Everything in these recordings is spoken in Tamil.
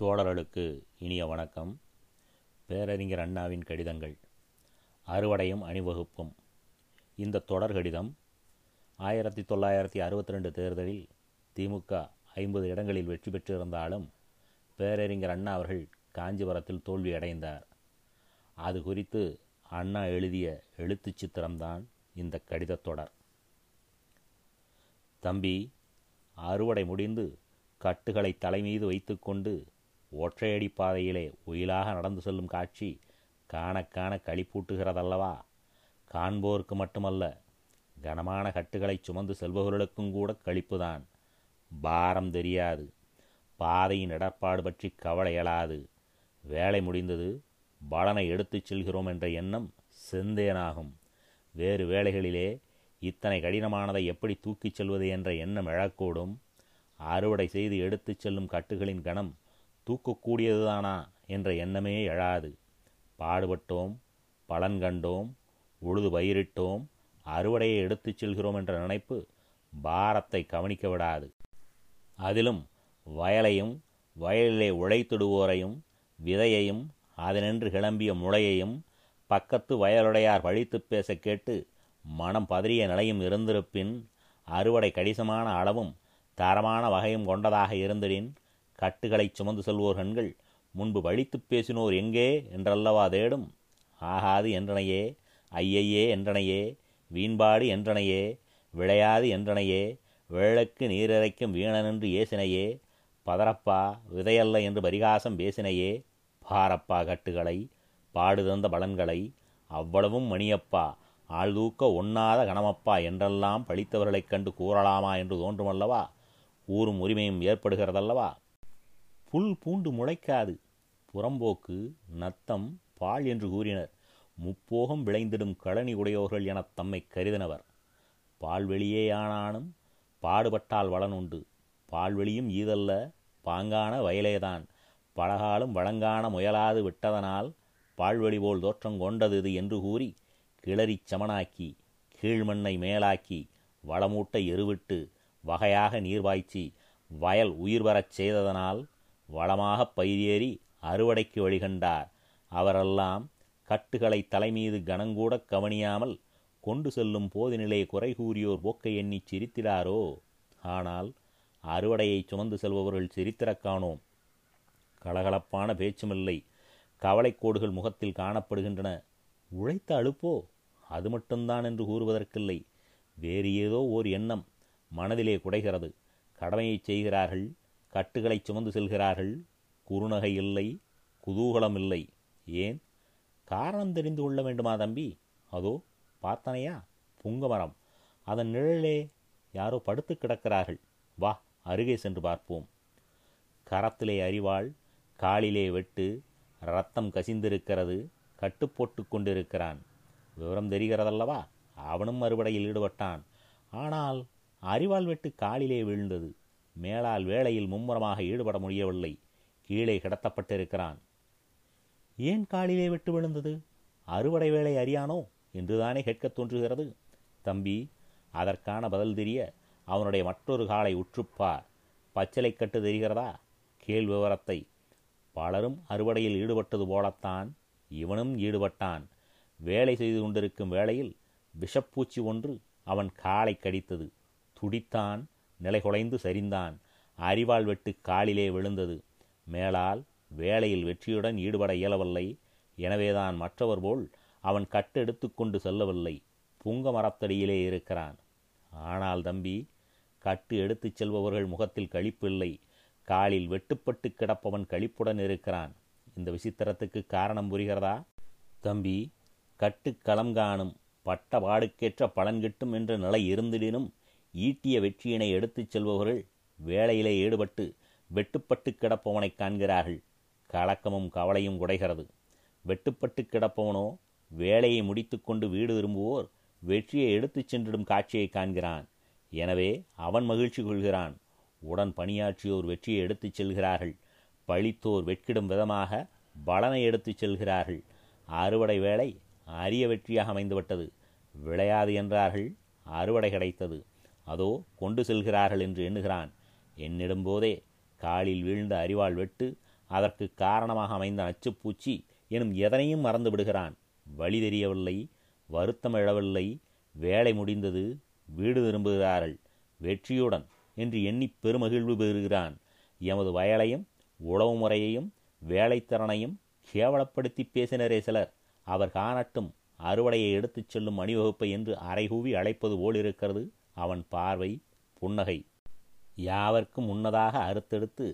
தோழர்களுக்கு இனிய வணக்கம். பேரறிஞர் அண்ணாவின் கடிதங்கள். அறுவடையும் அணிவகுப்பும். இந்த தொடர் கடிதம் ஆயிரத்தி தொள்ளாயிரத்தி அறுபத்தி ரெண்டு தேர்தலில் திமுக ஐம்பது இடங்களில் வெற்றி பெற்றிருந்தாலும் பேரறிஞர் அண்ணா அவர்கள் காஞ்சிபுரத்தில் தோல்வி அடைந்தார். அது குறித்து அண்ணா எழுதிய எழுத்துச் சித்திரம்தான் இந்த கடிதத் தொடர். தம்பி அறுவடை முடிந்து கட்டுகளை தலைமீது வைத்துக்கொண்டு ஒற்றையடி பாதையிலே உயிலாக நடந்து செல்லும் காட்சி காண காண களிப்பூட்டுகிறதல்லவா? காண்போருக்கு மட்டுமல்ல கனமான கட்டுகளை சுமந்து செல்பவர்களுக்கும் கூட கழிப்புதான் பாரம் தெரியாது. பாதையின் இடர்பாடு பற்றி கவலை எழாது. வேலை முடிந்தது பலனை எடுத்துச் செல்கிறோம் என்ற எண்ணம் செந்தேனாகும். வேறு வேலைகளிலே இத்தனை கடினமானதை எப்படி தூக்கிச் செல்வது என்ற எண்ணம் எழக்கூடும். அறுவடை செய்து எடுத்துச் செல்லும் கட்டுகளின் கணம் தூக்கக்கூடியதுதானா என்ற எண்ணமே எழாது. பாடுபட்டோம் பலன் கண்டோம் உழுது பயிரிட்டோம் அறுவடையை எடுத்துச் செல்கிறோம் என்ற நினைப்பு பாரத்தை கவனிக்க விடாது. அதிலும் வயலையும் வயலிலே உழைத்திடுவோரையும் விதையையும் அதனின்று கிளம்பிய முளையையும் பக்கத்து வயலுடையார் வழித்துப் பேச கேட்டு மனம் பதறிய நிலையும் இருந்திருப்பின் அறுவடை கடிசமான அளவும் தரமான வகையும் கொண்டதாக இருந்திடின் கட்டுகளைச் சுமந்து செல்வோர் கண்கள் முன்பு வழித்துப் பேசினோர் எங்கே என்றல்லவா தேடும்? ஆகாது என்றனையே ஐயையே என்றனையே வீண்பாடு என்றனையே விளையாது என்றனையே வேளக்கு நீரிறைக்கும் வீணனென்று ஏசினையே பதறப்பா விதையல்ல என்று பரிகாசம் பேசினையே பாரப்பா கட்டுகளை பாடுதந்த பலன்களை அவ்வளவும் மணியப்பா ஆழ்தூக்க ஒண்ணாத கணமப்பா என்றெல்லாம் பழித்தவர்களைக் கண்டு கூறலாமா என்று தோன்றுமல்லவா? கூறும் உரிமையும் ஏற்படுகிறதல்லவா? புல் பூண்டு முளைக்காது. புறம்போக்கு நத்தம் பால் என்று கூறினர். முப்போகம் விளைந்திடும் கழனி உடையோர்கள் எனத் தம்மை கருதினவர். பால்வெளியேயானானும் பாடுபட்டால் வளனுண்டு பால்வெளியும் ஈதல்ல பாங்கான வயலேதான். பலகாலும் வழங்கான முயலாது விட்டதனால் பால்வெளி போல் தோற்றம் கொண்டது இது என்று கூறி கிளறிச் சமனாக்கி கீழ்மண்ணை மேலாக்கி வளமூட்டை எருவிட்டு வகையாக நீர்வாய்ச்சி வயல் உயிர் வரச் செய்ததனால் வளமாகப் பயிரேறி அறுவடைக்கு வழிகண்டார். அவரெல்லாம் கட்டுகளை தலைமீது கனங்கூடக் கவனியாமல் கொண்டு செல்லும் போதினிலே குறை கூறியோர் போக்கை எண்ணிச் சிரித்திடாரோ? ஆனால் அறுவடையை சுமந்து செல்பவர்கள் சிரித்திரக் காணோம். கலகலப்பான பேச்சுமில்லை. கவலைக்கோடுகள் முகத்தில் காணப்படுகின்றன. உழைத்த அழுப்போ? அது மட்டும்தான் என்று கூறுவதற்கில்லை. வேறு ஏதோ ஓர் எண்ணம் மனதிலே குடைகிறது. கடமையை செய்கிறார்கள். கட்டுகளை சுமந்து செல்கிறார்கள். குறுநகை இல்லை குதூகலம் இல்லை. ஏன்? காரணம் தெரிந்து கொள்ள வேண்டுமா தம்பி? அதோ பார்த்தனையா? புங்கமரம். அதன் நிழலே யாரோ படுத்து கிடக்கிறார்கள். வா அருகே சென்று பார்ப்போம். கரத்திலே அறிவாள் காலிலே வெட்டு ரத்தம் கசிந்திருக்கிறது கட்டுப்போட்டு கொண்டிருக்கிறான். விவரம் தெரிகிறதல்லவா? அவனும் அறுவடையில் ஈடுபட்டான். ஆனால் அறிவால் வெட்டு காலிலே விழுந்தது. மேலால் வேளையில் மும்முரமாக ஈடுபட முடியவில்லை. கீழே கிடத்தப்பட்டிருக்கிறான். ஏன் காலிலே வெட்டு விழுந்தது? அறுவடை வேலை அறியானோ? என்றுதானே கேட்கத் தோன்றுகிறது. தம்பி அதற்கான பதில் தெரிய அவனுடைய மற்றொரு காலை உற்றுப்பார். பச்சலை கட்டு தெரிகிறதா? கேள் விவரத்தை. பலரும் அறுவடையில் ஈடுபட்டது போலத்தான் இவனும் ஈடுபட்டான். வேலை செய்து கொண்டிருக்கும் வேளையில் விஷப்பூச்சி ஒன்று அவன் காலை கடித்தது. துடித்தான் நிலைகுலைந்து சரிந்தான். அறிவால் வெட்டு காலிலே விழுந்தது. மேலால் வேலையில் வெற்றியுடன் ஈடுபட இயலவில்லை. எனவேதான் மற்றவர் போல் அவன் கட்டெடுத்து கொண்டு செல்லவில்லை. புங்க மரத்தடியிலே இருக்கிறான். ஆனால் தம்பி கட்டு எடுத்துச் செல்பவர்கள் முகத்தில் கழிப்பில்லை. காலில் வெட்டுப்பட்டு கிடப்பவன் கழிப்புடன் இருக்கிறான். இந்த விசித்திரத்துக்கு காரணம் புரிகிறதா? தம்பி கட்டு களம் காணும் பட்ட பாடுக்கேற்ற பலன் கிட்டும் என்ற நிலை இருந்திடினும் ஈட்டிய வெற்றியினை எடுத்துச் செல்பவர்கள் வேலையிலே ஈடுபட்டு வெட்டுப்பட்டு கிடப்பவனை காண்கிறார்கள். கலக்கமும் கவலையும் குடைகிறது. வெட்டுப்பட்டு கிடப்பவனோ வேலையை முடித்துக்கொண்டு வீடு திரும்புவோர் வெற்றியை எடுத்துச் சென்றிடும் காட்சியை காண்கிறான். எனவே அவன் மகிழ்ச்சி கொள்கிறான். உடன் பணியாற்றியோர் வெற்றியை எடுத்துச் செல்கிறார்கள். பழித்தோர் வெட்கிடும் விதமாக பலனை எடுத்துச் செல்கிறார்கள். அறுவடை வேலை அரிய வெற்றியாக அமைந்துவிட்டது. விளையாது என்றார்கள். அறுவடை கிடைத்தது. அதோ கொண்டு செல்கிறார்கள் என்று எண்ணுகிறான். என்னிடும்போதே காலில் வீழ்ந்த அறிவாள் வெட்டு அதற்கு காரணமாக அமைந்த நச்சுப்பூச்சி எனும் எதனையும் மறந்து விடுகிறான். வழி தெரியவில்லை வருத்தம் எழவில்லை வேலை முடிந்தது வீடு திரும்புகிறார்கள் வெற்றியுடன் என்று எண்ணி பெருமகிழ்வு பெறுகிறான். எமது வயலையும் உழவு முறையையும் வேலைத்திறனையும் கேவலப்படுத்தி பேசினரே சிலர். அவர் காணட்டும் அறுவடையை எடுத்துச் செல்லும் அணிவகுப்பை என்று அறைகூவி அழைப்பது போல் இருக்கிறது அவன் பார்வை புன்னகை. யாவர்க்கும் முன்னதாக அறுத்தெடுத்து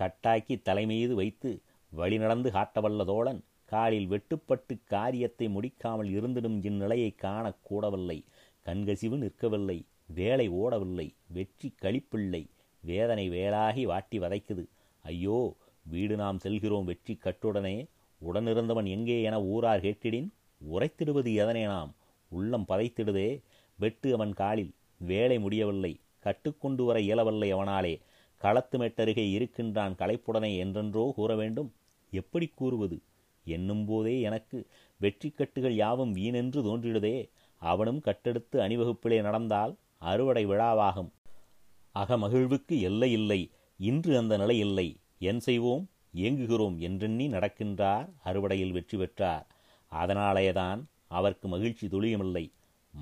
கட்டாக்கி தலைமீது வைத்து வழிநடந்து காட்டவல்ல தோழன் காலில் வெட்டுப்பட்டு காரியத்தை முடிக்காமல் இருந்திடும் இந்நிலையை காணக்கூடவில்லை கண்கசிவு நிற்கவில்லை வேலை ஓடவில்லை வெற்றி கழிப்பில்லை வேதனை வேலாகி வாட்டி வதைக்குது. ஐயோ வீடு நாம் செல்கிறோம் வெற்றி கட்டுடனே உடனிருந்தவன் எங்கே என ஊரார் கேட்டிடின் உரைத்திடுவது எதனே நாம்? உள்ளம் பதைத்திடுதே வெட்டு அவன் காலில் வேலை முடியவில்லை. கட்டுக்கொண்டு வர இயலவில்லை அவனாலே. களத்து மெட்டருகே இருக்கின்றான் களைப்புடனே என்றென்றோ கூற வேண்டும்? எப்படி கூறுவது? என்னும்போதே எனக்கு. வெற்றி கட்டுகள் யாவும் வீணென்று தோன்றிடுதே. அவனும் கட்டெடுத்து அணிவகுப்பிலே நடந்தால் அறுவடை விழாவாகும். அகமகிழ்வுக்கு எல்லை இல்லை. இன்று அந்த நிலை இல்லை. என் செய்வோம்? இயங்குகிறோம் என்றெண்ணி நடக்கின்றார் அறுவடையில் வெற்றி பெற்றார். அதனாலேதான் அவர்க்கு மகிழ்ச்சி துளியுமில்லை.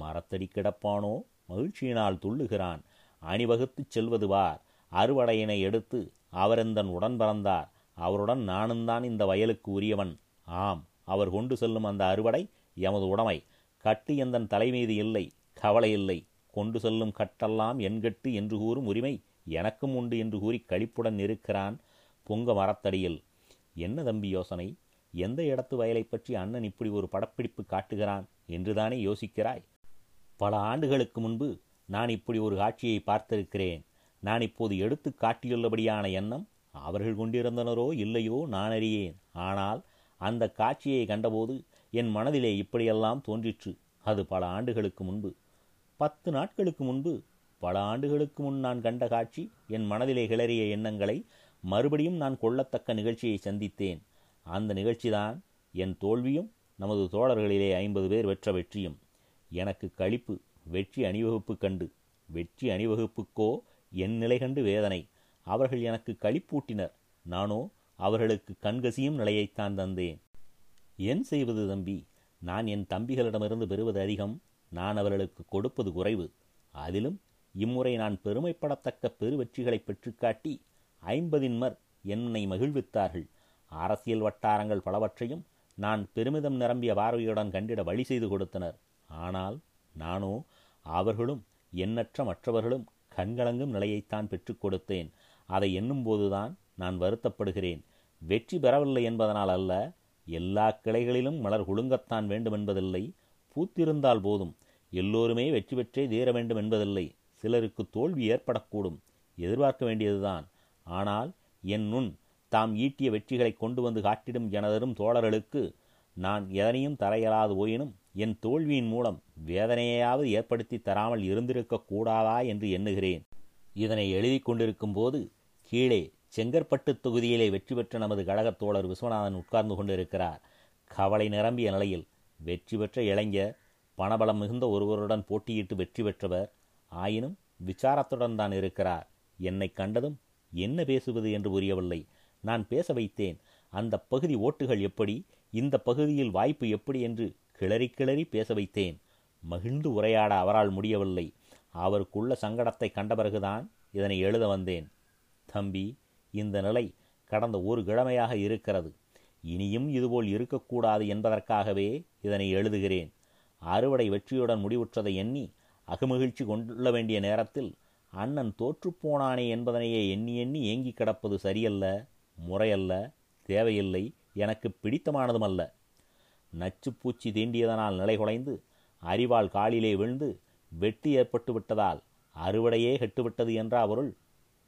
மரத்தடி கிடப்பானோ மகிழ்ச்சியினால் துள்ளுகிறான். அணிவகுத்துச் செல்வது வார். அறுவடையினை எடுத்து அவரெந்தன் உடன் பறந்தார். அவருடன் நானும் தான் இந்த வயலுக்கு உரியவன். ஆம் அவர் கொண்டு செல்லும் அந்த அறுவடை எமது உடைமை. கட்டு எந்தன் தலைமீது இல்லை கவலை இல்லை. கொண்டு செல்லும் கட்டெல்லாம் என்கட்டு என்று கூறும் உரிமை எனக்கும் உண்டு என்று கூறி கழிப்புடன் இருக்கிறான் பொங்க மரத்தடியில். என்ன தம்பி யோசனை? எந்த இடத்து வயலை பற்றி அண்ணன் இப்படி ஒரு படப்பிடிப்பு காட்டுகிறான்? என்றுதானே யோசிக்கிறாய்? பல ஆண்டுகளுக்கு முன்பு நான் இப்படி ஒரு காட்சியை பார்த்திருக்கிறேன். நான் இப்போது எடுத்து காட்டியுள்ளபடியான எண்ணம் அவர்கள் கொண்டிருந்தனரோ இல்லையோ நான் அறியேன். ஆனால் அந்த காட்சியை கண்டபோது என் மனதிலே இப்படியெல்லாம் தோன்றிற்று. அது பல ஆண்டுகளுக்கு முன்பு. பத்து நாட்களுக்கு முன்பு பல ஆண்டுகளுக்கு முன் நான் கண்ட காட்சி என் மனதிலே கிளறிய எண்ணங்களை மறுபடியும் நான் கொள்ளத்தக்க நிகழ்ச்சியை சந்தித்தேன். அந்த நிகழ்ச்சிதான் என் தோல்வியும் நமது தோழர்களிலே ஐம்பது பேர் வெற்ற வெற்றியும். எனக்கு களிப்பு வெற்றி அணிவகுப்பு கண்டு. வெற்றி அணிவகுப்புக்கோ என் நிலை கண்டு வேதனை. அவர்கள் எனக்கு களிப்பூட்டினர் நானோ அவர்களுக்கு கண்கசியும் நிலையைத்தான் தந்தேன். என் செய்வது தம்பி? நான் என் தம்பிகளிடமிருந்து பெறுவது அதிகம். நான் அவர்களுக்கு கொடுப்பது குறைவு. அதிலும் இம்முறை நான் பெருமைப்படத்தக்க பெருவெற்றிகளை பெற்றுக்காட்டி ஐம்பதின்மர் என்னை மகிழ்வித்தார்கள். அரசியல் வட்டாரங்கள் பலவற்றையும் நான் பெருமிதம் நிரம்பிய பார்வையுடன் கண்டிட வழி செய்து கொடுத்தனர். ஆனால் நானோ அவர்களும் எண்ணற்ற மற்றவர்களும் கண்கலங்கும் நிலையைத்தான் பெற்றுக் கொடுத்தேன். அதை எண்ணும்போதுதான் நான் வருத்தப்படுகிறேன். வெற்றி பெறவில்லை என்பதனால் அல்ல எல்லா கிளைகளிலும் மலர் குழுங்கத்தான் வேண்டும் என்பதில்லை பூத்திருந்தால் போதும். எல்லோருமே வெற்றி பெற்றே தீர வேண்டும் என்பதில்லை. சிலருக்கு தோல்வி ஏற்படக்கூடும். எதிர்பார்க்க வேண்டியதுதான். ஆனால் என் நுண் தாம் ஈட்டிய வெற்றிகளை கொண்டு வந்து காட்டிடும் எனதரும் தோழர்களுக்கு நான் எதனையும் தர இயலாது போயினும் என் தோல்வியின் மூலம் வேதனையாவது ஏற்படுத்தி தராமல் இருந்திருக்க கூடாதா என்று எண்ணுகிறேன். இதனை எழுதி கொண்டிருக்கும் போது கீழே செங்கற்பட்டு தொகுதியிலே வெற்றி பெற்ற நமது கழகத் தோழர் விஸ்வநாதன் உட்கார்ந்து கொண்டிருக்கிறார். கவலை நிரம்பிய நிலையில் வெற்றி பெற்ற இளைஞர் பணபலம் மிகுந்த ஒருவருடன் போட்டியிட்டு வெற்றி பெற்றவர் ஆயினும் விசாரத்துடன் தான் இருக்கிறார். என்னை கண்டதும் என்ன பேசுவது என்று புரியவில்லை. நான் பேச வைத்தேன். அந்த பகுதி ஓட்டுகள் எப்படி? இந்த பகுதியில் வாய்ப்பு எப்படி என்று கிளறி கிளறி பேச வைத்தேன். மகிழ்ந்து உரையாட அவரால் முடியவில்லை. அவருக்குள்ள சங்கடத்தை கண்ட பிறகுதான் இதனை எழுத வந்தேன். தம்பி இந்த நிலை கடந்த ஒரு கிழமையாக இருக்கிறது. இனியும் இதுபோல் இருக்கக்கூடாது என்பதற்காகவே இதனை எழுதுகிறேன். அறுவடை வெற்றியுடன் முடிவுற்றதை எண்ணி அகமகிழ்ச்சி கொள்ள வேண்டிய நேரத்தில் அண்ணன் தோற்றுப்போனானே என்பதனையே எண்ணி எண்ணி ஏங்கி கிடப்பது சரியல்ல முறையல்ல தேவையில்லை. எனக்கு பிடித்தமானதுமல்ல. நச்சுப்பூச்சி தீண்டியதனால் நிலைகுலைந்து அறிவால் காலிலே விழுந்து வெட்டி ஏற்பட்டு விட்டதால் அறுவடையே கெட்டுவிட்டது என்றா பொருள்.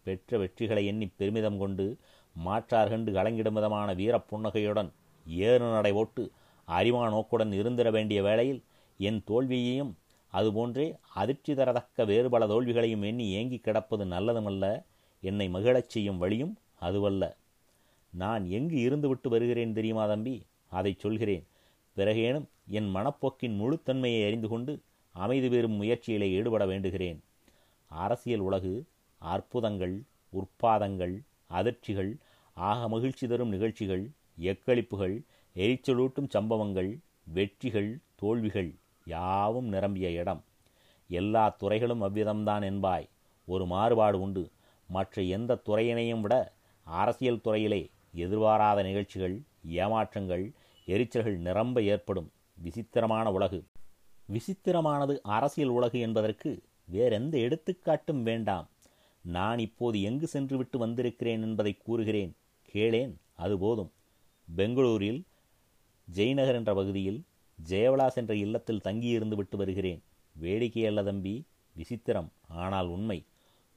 பெற்ற வெற்றிகளை எண்ணி பெருமிதம் கொண்டு மாற்றார்கண்டு கலங்கிடும் விதமான வீரப் புன்னகையுடன் ஏறு நடை ஓட்டு அறிவா நோக்குடன் இருந்திட வேண்டிய வேளையில் என் தோல்வியையும் அதுபோன்றே அதிர்ச்சி தரத்தக்க வேறு பல தோல்விகளையும் எண்ணி ஏங்கி கிடப்பது நல்லதுமல்ல. என்னை மகிழச் செய்யும் வழியும் அதுவல்ல. நான் எங்கு இருந்துவிட்டு வருகிறேன் தெரியுமா தம்பி? அதை சொல்கிறேன். பிறகேனும் என் மனப்போக்கின் முழுத்தன்மையை அறிந்து கொண்டு அமைதி பெறும் முயற்சியிலே ஈடுபட வேண்டுகிறேன். அரசியல் உலகு அற்புதங்கள் உற்பாதங்கள் அதிர்ச்சிகள் ஆக மகிழ்ச்சி தரும் நிகழ்ச்சிகள் எக்களிப்புகள் எரிச்சலூட்டும் சம்பவங்கள் வெற்றிகள் தோல்விகள் யாவும் நிரம்பிய இடம். எல்லா துறைகளும் அவ்விதம்தான் என்பாய். ஒரு மாறுபாடு உண்டு. மற்ற எந்த துறையினையும் விட அரசியல் துறையிலே எதிர்பாராத நிகழ்ச்சிகள் ஏமாற்றங்கள் எரிச்சல்கள் நிரம்ப ஏற்படும் விசித்திரமான உலகு. விசித்திரமானது அரசியல் உலகு என்பதற்கு வேறெந்த எடுத்துக்காட்டும் வேண்டாம். நான் இப்போது எங்கு சென்று விட்டு வந்திருக்கிறேன் என்பதை கூறுகிறேன். கேளேன் அது போதும். பெங்களூரில் ஜெய்நகர் என்ற பகுதியில் ஜெயவலாஸ் என்ற இல்லத்தில் தங்கியிருந்து விட்டு வருகிறேன். வேடிக்கை அல்ல தம்பி விசித்திரம் ஆனால் உண்மை.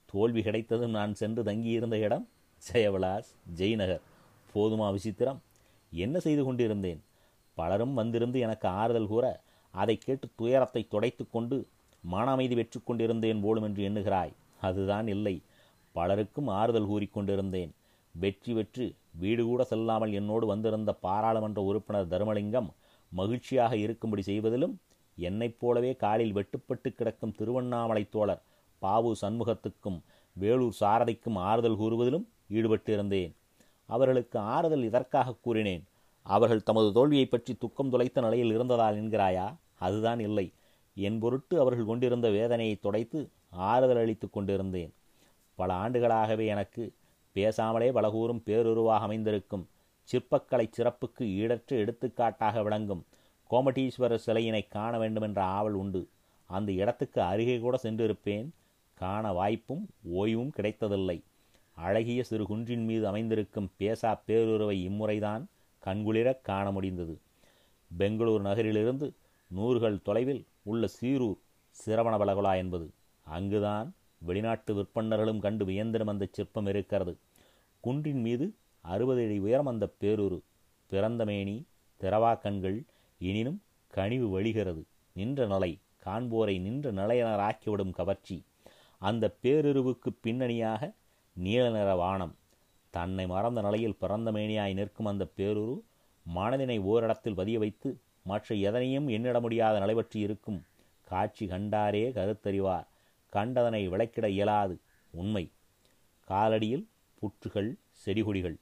தோல்வி கிடைத்ததும் நான் சென்று தங்கியிருந்த இடம் ஜெயவலாஸ் ஜெய்நகர். போதுமா விசித்திரம்? என்ன செய்து கொண்டிருந்தேன்? பலரும் வந்திருந்து எனக்கு ஆறுதல் கூற அதை கேட்டு துயரத்தை துடைத்து கொண்டு மன அமைதி வெற்றி கொண்டிருந்தேன் போலும் என்று எண்ணுகிறாய். அதுதான் இல்லை. பலருக்கும் ஆறுதல் கூறிக்கொண்டிருந்தேன் வெற்றி வெற்று வீடு கூட செல்லாமல் என்னோடு வந்திருந்த பாராளுமன்ற உறுப்பினர் தர்மலிங்கம் மகிழ்ச்சியாக இருக்கும்படி செய்வதிலும் என்னைப் போலவே காலில் வெட்டுப்பட்டு கிடக்கும் திருவண்ணாமலை தோழர் பாவு சண்முகத்துக்கும் வேலூர் சாரதிக்கும் ஆறுதல் கூறுவதிலும் ஈடுபட்டிருந்தேன். அவர்களுக்கு ஆறுதல் இதற்காக கூறினேன். அவர்கள் தமது தோல்வியை பற்றி துக்கம் துளைத்த நிலையில் இருந்ததால் என்கிறாயா? அதுதான் இல்லை. என் பொருட்டு அவர்கள் கொண்டிருந்த வேதனையை துடைத்து ஆறுதல் அளித்துக் கொண்டிருந்தேன். பல ஆண்டுகளாகவே எனக்கு பேசாமலே பலகூறும் பேருருவாக அமைந்திருக்கும் சிற்பக்கலை சிறப்புக்கு ஈடற்ற எடுத்துக்காட்டாக விளங்கும் கோமட்டீஸ்வரர் சிலையினை காண வேண்டுமென்ற ஆவல் உண்டு. அந்த இடத்துக்கு அருகே கூட சென்றிருப்பேன். காண வாய்ப்பும் ஓய்வும் கிடைத்ததில்லை. அழகிய சிறு குன்றின் மீது அமைந்திருக்கும் பேசா பேருருவை இம்முறைதான் கண்குளிரக் காண முடிந்தது. பெங்களூர் நகரிலிருந்து நூறுகள் தொலைவில் உள்ள சீரூர் சிரவணபலகுலா என்பது. அங்குதான் வெளிநாட்டு விற்பன்னர்களும் கண்டு வியந்திரம் அந்த சிற்பம் இருக்கிறது. குன்றின் மீது அறுபது அடி உயரம் அந்த பேரூரு பிறந்தமேனி திரவா கண்கள் எனினும் கனிவு வழிகிறது. நின்ற நிலை காண்போரை நின்ற நிலையினராக்கிவிடும் கவர்ச்சி. அந்த பேருருவுக்கு பின்னணியாக நீல நிற வானம். தன்னை மறந்த நிலையில் பிறந்த மேனியாய் நிற்கும் அந்த பேருரு மனதினை ஓரிடத்தில் பதிய வைத்து மற்ற எதனையும் எண்ணிட முடியாத நிலைபற்றி இருக்கும் காட்சி கண்டாரே கருத்தறிவார். கண்டதனை விளக்கிட இயலாது உண்மை. காலடியில் புற்றுகள் செடிகொடிகள்.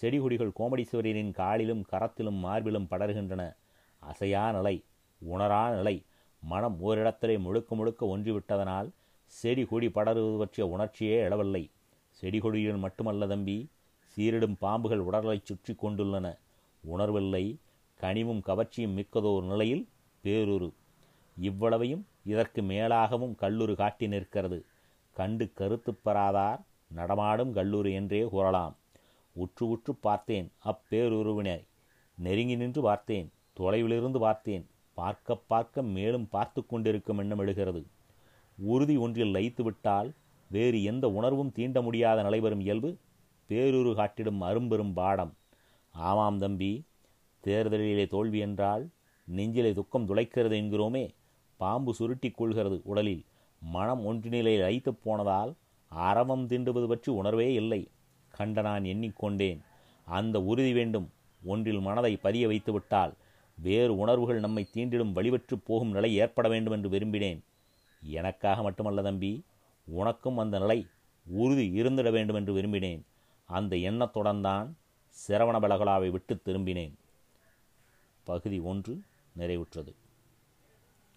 செடிகொடிகள் கோமடீஸ்வரரின் காலிலும் கரத்திலும் மார்பிலும் படர்கின்றன. அசையா நிலை உணரா நிலை. மனம் ஓரிடத்திலே முழுக்க முழுக்க ஒன்றிவிட்டதனால் செடி கொடி படருவது பற்றிய உணர்ச்சியே எழவில்லை. செடிகொடிகள் மட்டுமல்ல தம்பி சீரிடும் பாம்புகள் உடலை சுற்றி கொண்டுள்ளன. உணர்வில்லை கனிவும் கவர்ச்சியும் மிக்கதோர் நிலையில் பேருரு. இவ்வளவையும் இதற்கு மேலாகவும் கல்லூரி காட்டி நிற்கிறது. கண்டு கருத்து பெறாதார் நடமாடும் கல்லூரி என்றே கூறலாம். உற்று உற்று பார்த்தேன் அப்பேருருவினை நெருங்கி நின்று பார்த்தேன் தொலைவிலிருந்து பார்த்தேன். பார்க்க பார்க்க மேலும் பார்த்து கொண்டிருக்கும் எண்ணம் எழுகிறது. உறுதி ஒன்றில் லயித்து விட்டால் வேறு எந்த உணர்வும் தீண்ட முடியாத நிலைவரும் இயல்பு பேருரு காட்டிடும் அரும்பெரும் பாடம். ஆமாம் தம்பி தேர்தலிலே தோல்வி என்றால் நெஞ்சிலே துக்கம் துளைக்கிறது என்கிறோமே பாம்பு சுருட்டி கொள்கிறது உடலில் மனம் ஒன்றினிலே லயித்து போனதால் அரவம் தீண்டுவது பற்றி உணர்வே இல்லை. கண்ட நான் எண்ணிக்கொண்டேன் அந்த உறுதி வேண்டும். ஒன்றில் மனதை பதிய வைத்துவிட்டால் வேறு உணர்வுகள் நம்மை தீண்டிடும் வழிவற்று போகும் நிலை ஏற்பட வேண்டும் என்று விரும்பினேன். எனக்காக மட்டுமல்ல தம்பி உனக்கும் அந்த நிலை உறுதி இருந்திட வேண்டும் என்று விரும்பினேன். அந்த எண்ணத்துடன் தான் சிரவண பலகலாவை விட்டு திரும்பினேன். பகுதி ஒன்று நிறைவுற்றது.